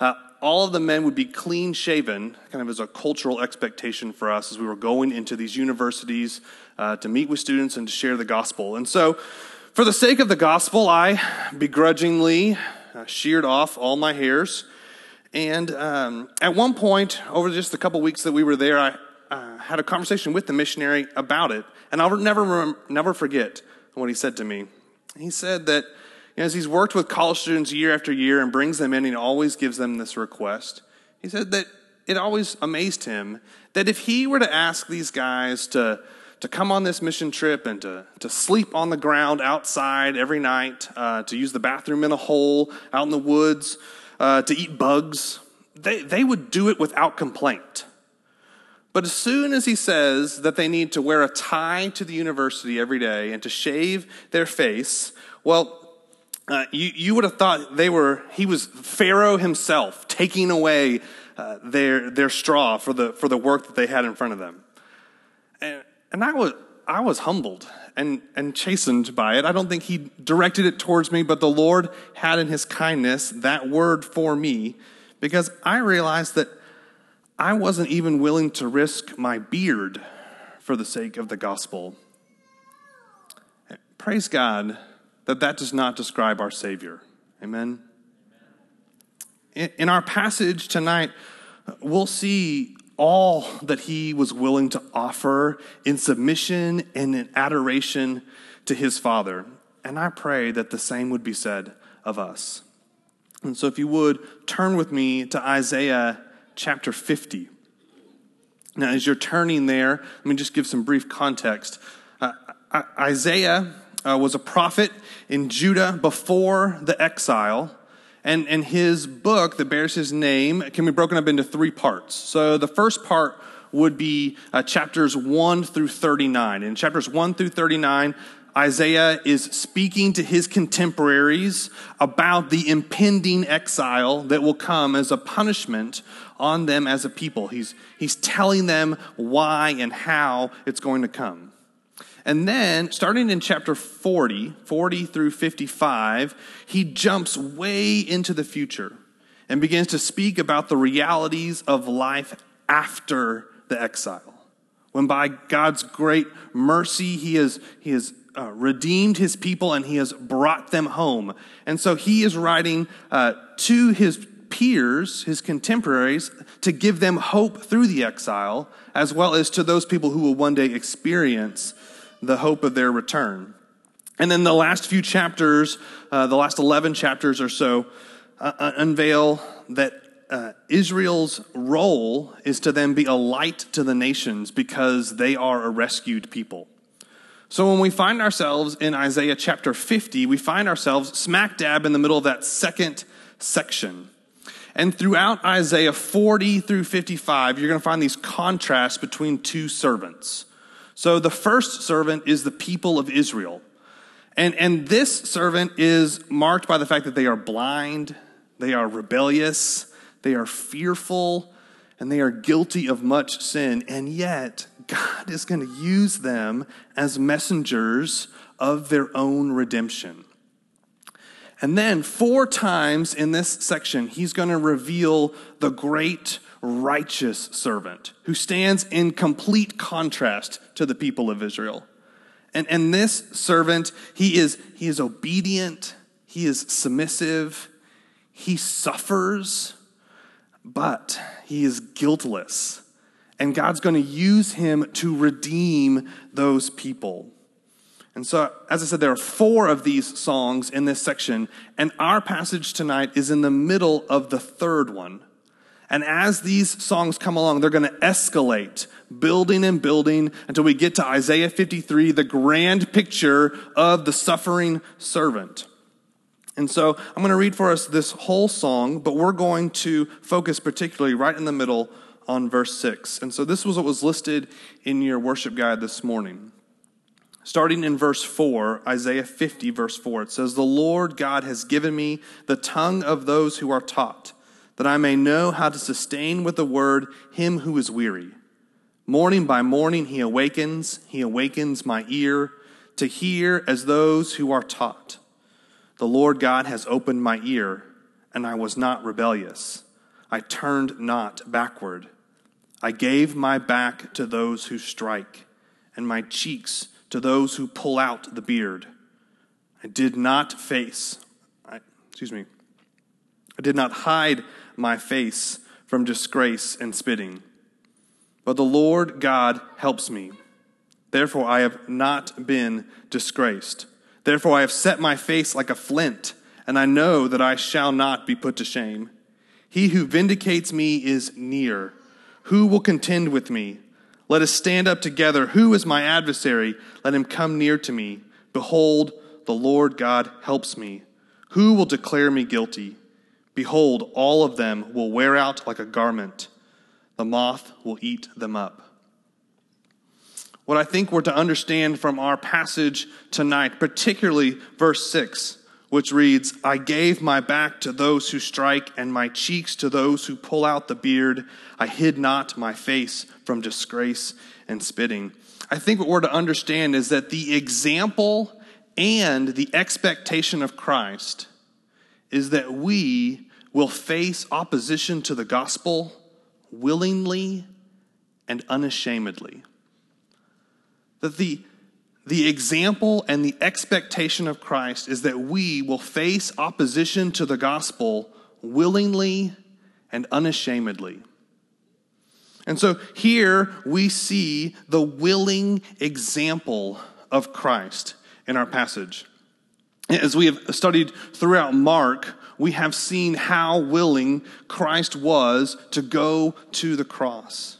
uh, all of the men would be clean shaven, kind of as a cultural expectation for us as we were going into these universities uh, to meet with students and to share the gospel. And so, for the sake of the gospel, I begrudgingly uh, sheared off all my hairs. And um, at one point, over just a couple weeks that we were there, I uh, had a conversation with the missionary about it. And I'll never, never forget what he said to me. He said that as he's worked with college students year after year and brings them in, he always gives them this request. He said that it always amazed him that if he were to ask these guys to, to come on this mission trip and to, to sleep on the ground outside every night, uh, to use the bathroom in a hole out in the woods, uh, to eat bugs, they, they would do it without complaint. But as soon as he says that they need to wear a tie to the university every day and to shave their face, well, uh, you, you would have thought they were, he was Pharaoh himself taking away uh, their, their straw for the, for the work that they had in front of them. And, and I, was, I was humbled and, and chastened by it. I don't think he directed it towards me, but the Lord had in his kindness that word for me because I realized that I wasn't even willing to risk my beard for the sake of the gospel. Praise God that that does not describe our Savior. Amen. In our passage tonight, we'll see all that he was willing to offer in submission and in adoration to his Father. And I pray that the same would be said of us. And so, if you would turn with me to Isaiah chapter 50. Now, as you're turning there, let me just give some brief context. Uh, Isaiah uh, was a prophet in Judah before the exile. And, and his book that bears his name can be broken up into three parts. So the first part would be uh, chapters 1 through 39. In chapters 1 through 39, Isaiah is speaking to his contemporaries about the impending exile that will come as a punishment on them as a people. He's, he's telling them why and how it's going to come. And then, starting in chapter 40, 40 through 55, he jumps way into the future and begins to speak about the realities of life after the exile. When by God's great mercy, he has, he has uh, redeemed his people and he has brought them home. And so he is writing uh, to his peers, his contemporaries, to give them hope through the exile, as well as to those people who will one day experience the hope of their return. And then the last few chapters, uh, the last 11 chapters or so, uh, uh, unveil that uh, Israel's role is to then be a light to the nations because they are a rescued people. So when we find ourselves in Isaiah chapter 50, we find ourselves smack dab in the middle of that second section. And throughout Isaiah 40 through 55, you're going to find these contrasts between two servants. So the first servant is the people of Israel. And, and this servant is marked by the fact that they are blind, they are rebellious, they are fearful, and they are guilty of much sin. And yet, God is going to use them as messengers of their own redemption. And then, four times in this section, he's going to reveal the great righteous servant who stands in complete contrast to the people of Israel. And, and this servant, he is, he is obedient, he is submissive, he suffers, but he is guiltless. And God's going to use him to redeem those people. And so, as I said, there are four of these songs in this section, and our passage tonight is in the middle of the third one. And as these songs come along, they're going to escalate, building and building until we get to Isaiah 53, the grand picture of the suffering servant. And so I'm going to read for us this whole song, but we're going to focus particularly right in the middle on verse 6. And so this was what was listed in your worship guide this morning. Starting in verse 4, Isaiah 50, verse 4, it says, The Lord God has given me the tongue of those who are taught that I may know how to sustain with the word him who is weary. Morning by morning he awakens, he awakens my ear to hear as those who are taught. The Lord God has opened my ear, and I was not rebellious. I turned not backward. I gave my back to those who strike, and my cheeks to those who pull out the beard. I did not face, I, excuse me, I did not hide my face from disgrace and spitting. But the Lord God helps me. Therefore, I have not been disgraced. Therefore, I have set my face like a flint, and I know that I shall not be put to shame. He who vindicates me is near. Who will contend with me? Let us stand up together. Who is my adversary? Let him come near to me. Behold, the Lord God helps me. Who will declare me guilty? Behold, all of them will wear out like a garment. The moth will eat them up. What I think we're to understand from our passage tonight, particularly verse 6, which reads, I gave my back to those who strike, and my cheeks to those who pull out the beard. I hid not my face from disgrace and spitting. I think what we're to understand is that the example and the expectation of Christ is that we will face opposition to the gospel willingly and unashamedly. That the, the example and the expectation of Christ is that we will face opposition to the gospel willingly and unashamedly. And so here we see the willing example of Christ in our passage. As we have studied throughout Mark, we have seen how willing Christ was to go to the cross.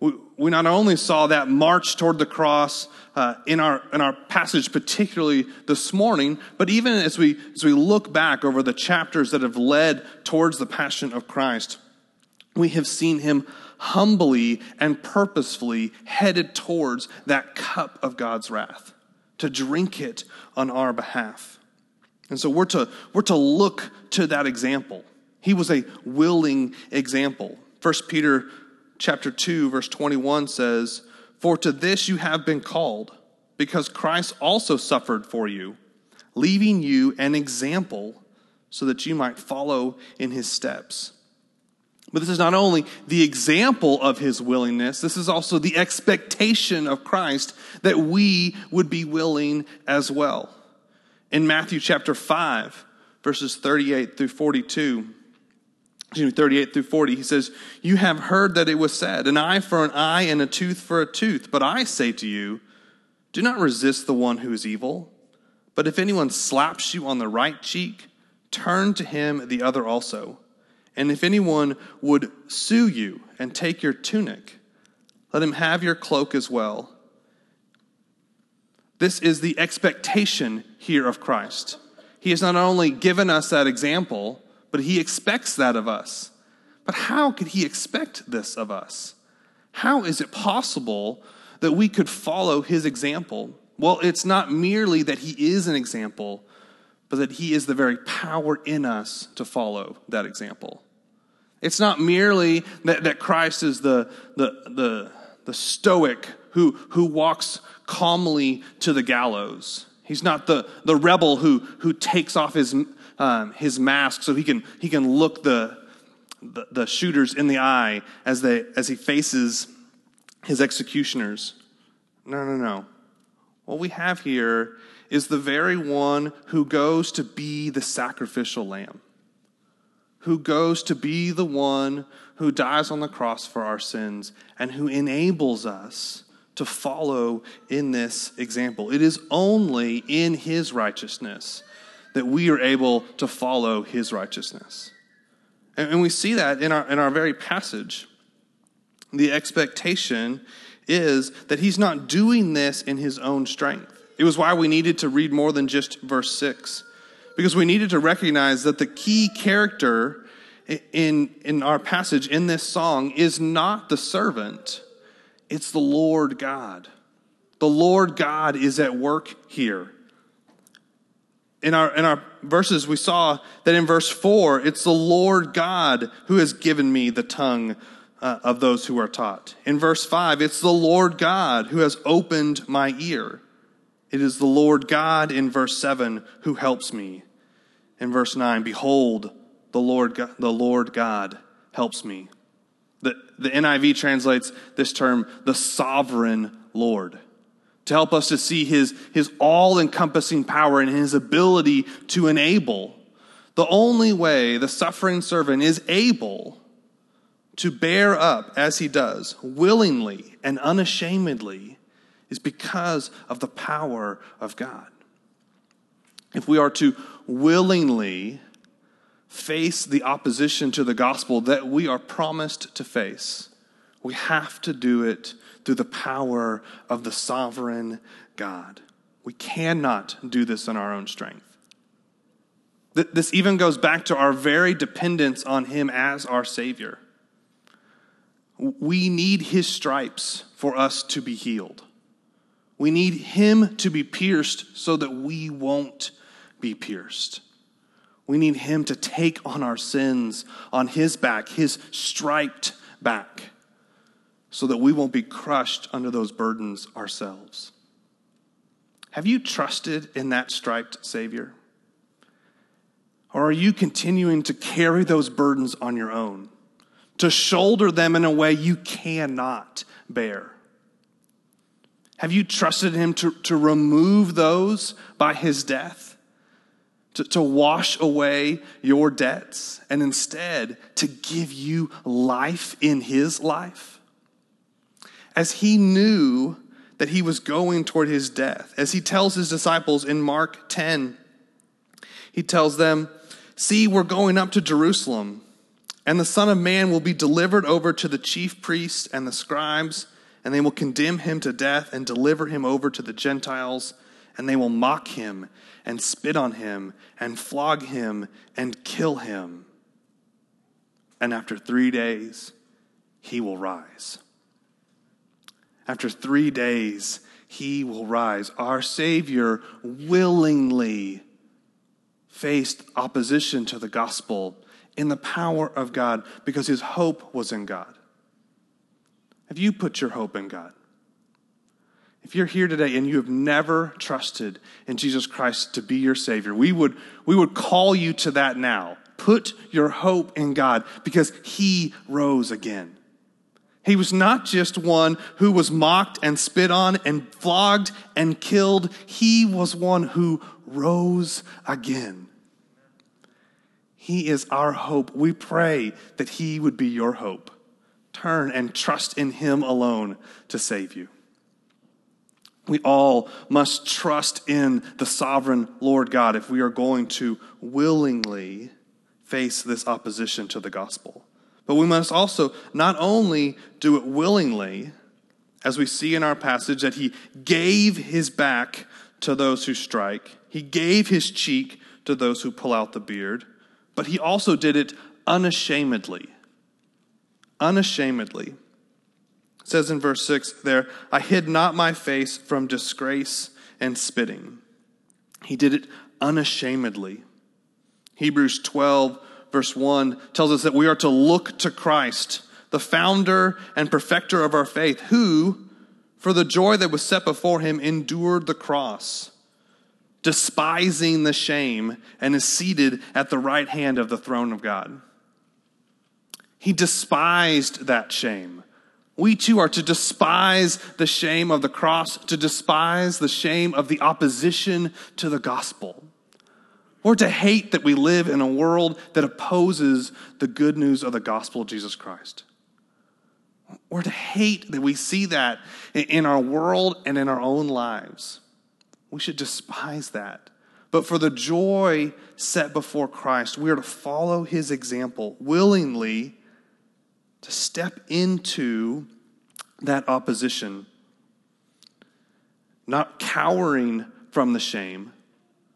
We, not only saw that march toward the cross uh, in, our, in our passage, particularly this morning, but even as we, as we look back over the chapters that have led towards the passion of Christ, we have seen him humbly and purposefully headed towards that cup of God's wrath, to drink it on our behalf. And so we're to, we're to look to that example. He was a willing example. 1 Peter chapter 2 verse 21 says, "For to this you have been called, because Christ also suffered for you, leaving you an example so that you might follow in his steps." But this is not only the example of his willingness, this is also the expectation of Christ that we would be willing as well. In Matthew chapter 5, verses 38 through 42, excuse me, 38 through 40, he says, You have heard that it was said, an eye for an eye and a tooth for a tooth. But I say to you, do not resist the one who is evil. But if anyone slaps you on the right cheek, turn to him the other also. And if anyone would sue you and take your tunic, let him have your cloak as well. This is the expectation here of Christ. He has not only given us that example, but he expects that of us. But how could he expect this of us? How is it possible that we could follow his example? Well, it's not merely that he is an example, but that he is the very power in us to follow that example. It's not merely that, that Christ is the, the, the, the stoic who, who walks calmly to the gallows. He's not the, the rebel who, who takes off his, um, his mask so he can, he can look the, the, the shooters in the eye as, they, as he faces his executioners. No, no, no. What we have here is the very one who goes to be the sacrificial lamb who goes to be the one who dies on the cross for our sins and who enables us to follow in this example. It is only in his righteousness that we are able to follow his righteousness. And, we see that in our, in our very passage. The expectation is that he's not doing this in his own strength. It was why we needed to read more than just verse 6 because we needed to recognize that the key character in, in our passage in this song is not the servant, it's the Lord God. The Lord God is at work here. In our, in our verses, we saw that in verse 4, it's the Lord God who has given me the tongue uh, of those who are taught. In verse 5, it's the Lord God who has opened my ear. It is the Lord God in verse 7 who helps me. In verse 9, behold, the Lord, the Lord God helps me. The, NIV translates this term, the sovereign Lord, to help us to see his, his all encompassing power and his ability to enable. The only way the suffering servant is able to bear up as he does, willingly and unashamedly, is because of the power of God. If we are to willingly face the opposition to the gospel that we are promised to face, we have to do it through the power of the sovereign God. We cannot do this in our own strength. This even goes back to our very dependence on Him as our Savior. We need His stripes for us to be healed. We need Him to be pierced so that we won't be pierced. We need Him to take on our sins on His back, His striped back, so that we won't be crushed under those burdens ourselves. Have you trusted in that striped Savior? Or are you continuing to carry those burdens on your own, to shoulder them in a way you cannot bear? Have you trusted Him to, to remove those by His death? To, to wash away your debts and instead to give you life in his life. As he knew that he was going toward his death, as he tells his disciples in Mark 10, he tells them, See, we're going up to Jerusalem, and the Son of Man will be delivered over to the chief priests and the scribes, and they will condemn him to death and deliver him over to the Gentiles, and they will mock him and spit on him and flog him and kill him. And after three days, he will rise. After three days, he will rise. Our Savior willingly faced opposition to the gospel in the power of God because his hope was in God. Have you put your hope in God? If you're here today and you have never trusted in Jesus Christ to be your Savior, we would, we would call you to that now. Put your hope in God because He rose again. He was not just one who was mocked and spit on and flogged and killed, He was one who rose again. He is our hope. We pray that He would be your hope. Turn and trust in Him alone to save you. We all must trust in the sovereign Lord God if we are going to willingly face this opposition to the gospel. But we must also not only do it willingly, as we see in our passage that he gave his back to those who strike, he gave his cheek to those who pull out the beard, but he also did it unashamedly. Unashamedly says in verse 6 there, I hid not my face from disgrace and spitting. He did it unashamedly. Hebrews 12, verse 1 tells us that we are to look to Christ, the founder and perfecter of our faith, who, for the joy that was set before him, endured the cross, despising the shame, and is seated at the right hand of the throne of God. He despised that shame. We too are to despise the shame of the cross, to despise the shame of the opposition to the gospel. Or to hate that we live in a world that opposes the good news of the gospel of Jesus Christ. Or to hate that we see that in our world and in our own lives. We should despise that. But for the joy set before Christ, we are to follow his example willingly to step into that opposition, not cowering from the shame,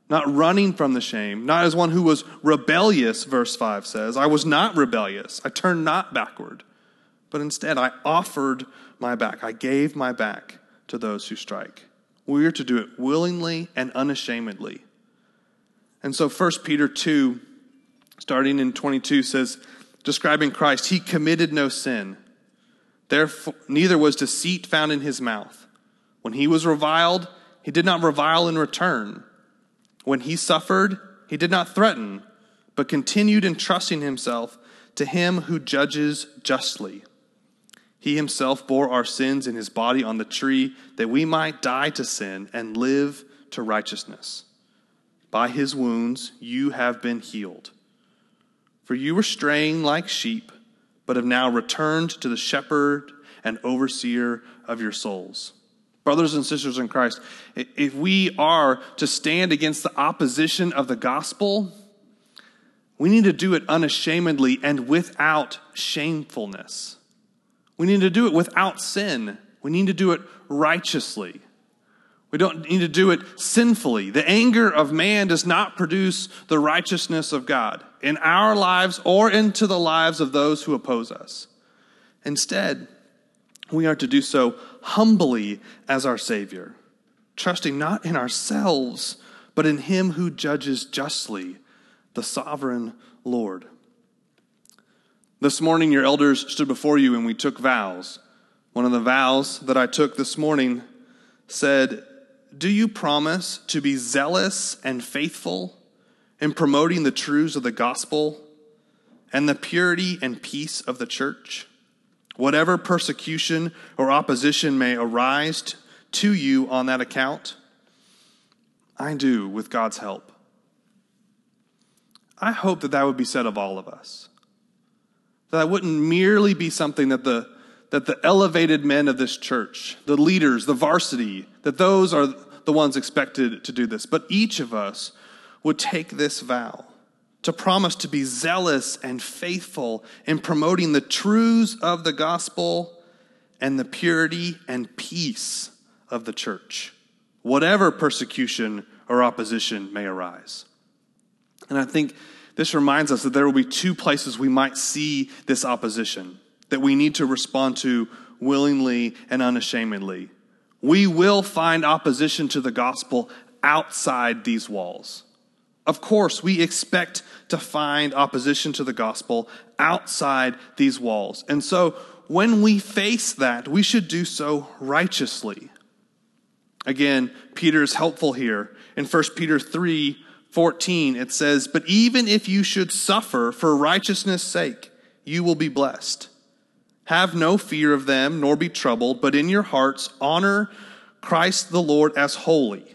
not running from the shame, not as one who was rebellious, verse 5 says. I was not rebellious. I turned not backward, but instead I offered my back. I gave my back to those who strike. We are to do it willingly and unashamedly. And so 1 Peter 2, starting in 22, says, describing Christ, he committed no sin. Therefore, neither was deceit found in his mouth. When he was reviled, he did not revile in return. When he suffered, he did not threaten, but continued entrusting himself to him who judges justly. He himself bore our sins in his body on the tree, that we might die to sin and live to righteousness. By his wounds you have been healed. For you were straying like sheep, but have now returned to the shepherd and overseer of your souls. Brothers and sisters in Christ, if we are to stand against the opposition of the gospel, we need to do it unashamedly and without shamefulness. We need to do it without sin. We need to do it righteously. We don't need to do it sinfully. The anger of man does not produce the righteousness of God in our lives or into the lives of those who oppose us. Instead, we are to do so humbly as our Savior, trusting not in ourselves, but in Him who judges justly the sovereign Lord. This morning, your elders stood before you and we took vows. One of the vows that I took this morning said, Do you promise to be zealous and faithful in promoting the truths of the gospel and the purity and peace of the church? Whatever persecution or opposition may arise to you on that account, I do with God's help. I hope that that would be said of all of us. That wouldn't merely be something that the, that the elevated men of this church, the leaders, the varsity, that those are the ones expected to do this. But each of us would take this vow to promise to be zealous and faithful in promoting the truths of the gospel and the purity and peace of the church, whatever persecution or opposition may arise. And I think this reminds us that there will be two places we might see this opposition that we need to respond to willingly and unashamedly. We will find opposition to the gospel outside these walls. Of course, we expect to find opposition to the gospel outside these walls. And so, when we face that, we should do so righteously. Again, Peter is helpful here. In 1 Peter 3 14, it says, But even if you should suffer for righteousness' sake, you will be blessed. Have no fear of them, nor be troubled, but in your hearts honor Christ the Lord as holy,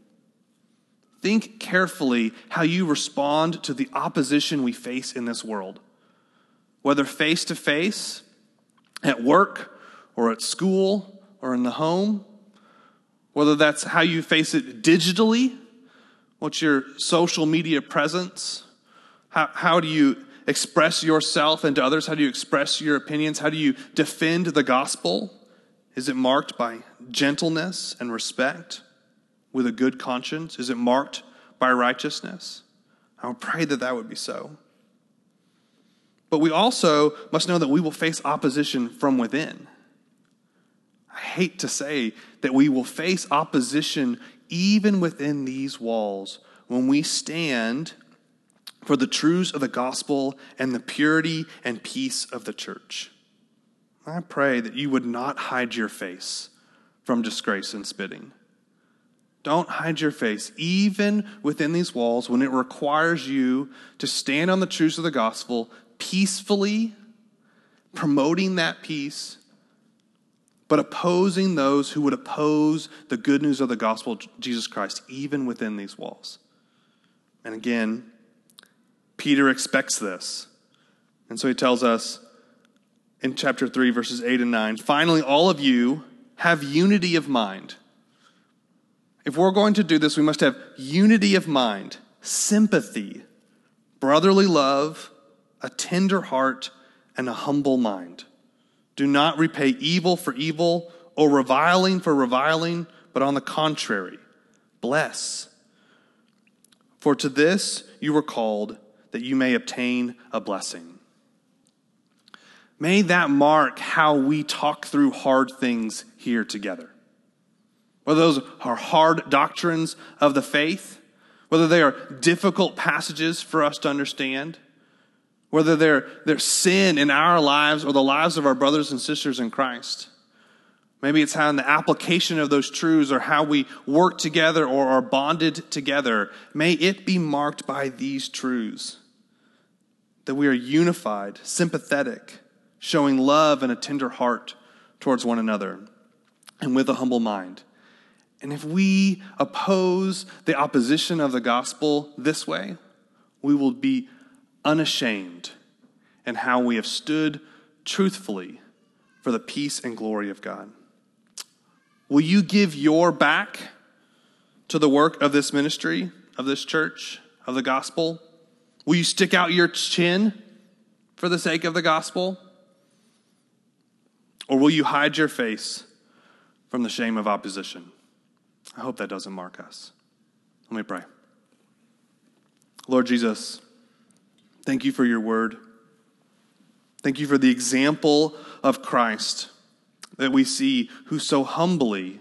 Think carefully how you respond to the opposition we face in this world. Whether face to face, at work, or at school, or in the home, whether that's how you face it digitally, what's your social media presence, how, how do you express yourself and to others? How do you express your opinions? How do you defend the gospel? Is it marked by gentleness and respect with a good conscience? Is it marked by righteousness? I would pray that that would be so. But we also must know that we will face opposition from within. I hate to say that we will face opposition even within these walls when we stand for the truths of the gospel and the purity and peace of the church. I pray that you would not hide your face from disgrace and spitting. Don't hide your face, even within these walls, when it requires you to stand on the truths of the gospel peacefully, promoting that peace, but opposing those who would oppose the good news of the gospel of Jesus Christ, even within these walls. And again, Peter expects this. And so he tells us in chapter 3, verses 8 and 9 finally, all of you have unity of mind. If we're going to do this, we must have unity of mind, sympathy, brotherly love, a tender heart, and a humble mind. Do not repay evil for evil or reviling for reviling, but on the contrary, bless. For to this you were called that you may obtain a blessing. may that mark how we talk through hard things here together. Whether those are hard doctrines of the faith, whether they are difficult passages for us to understand, whether they're, they're sin in our lives or the lives of our brothers and sisters in Christ. Maybe it's how in the application of those truths or how we work together or are bonded together. May it be marked by these truths that we are unified, sympathetic, showing love and a tender heart towards one another, and with a humble mind. And if we oppose the opposition of the gospel this way, we will be unashamed in how we have stood truthfully for the peace and glory of God. Will you give your back to the work of this ministry, of this church, of the gospel? Will you stick out your chin for the sake of the gospel? Or will you hide your face from the shame of opposition? I hope that doesn't mark us. Let me pray. Lord Jesus, thank you for your word. Thank you for the example of Christ that we see who so humbly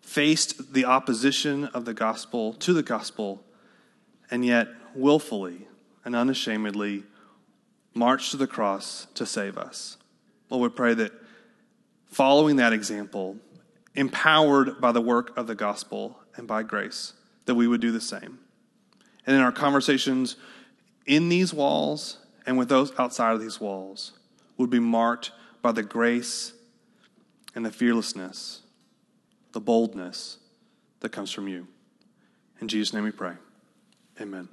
faced the opposition of the gospel to the gospel and yet willfully and unashamedly marched to the cross to save us. Lord, we pray that following that example, empowered by the work of the gospel and by grace, that we would do the same. And in our conversations in these walls and with those outside of these walls would be marked by the grace and the fearlessness, the boldness that comes from you. In Jesus' name we pray. Amen.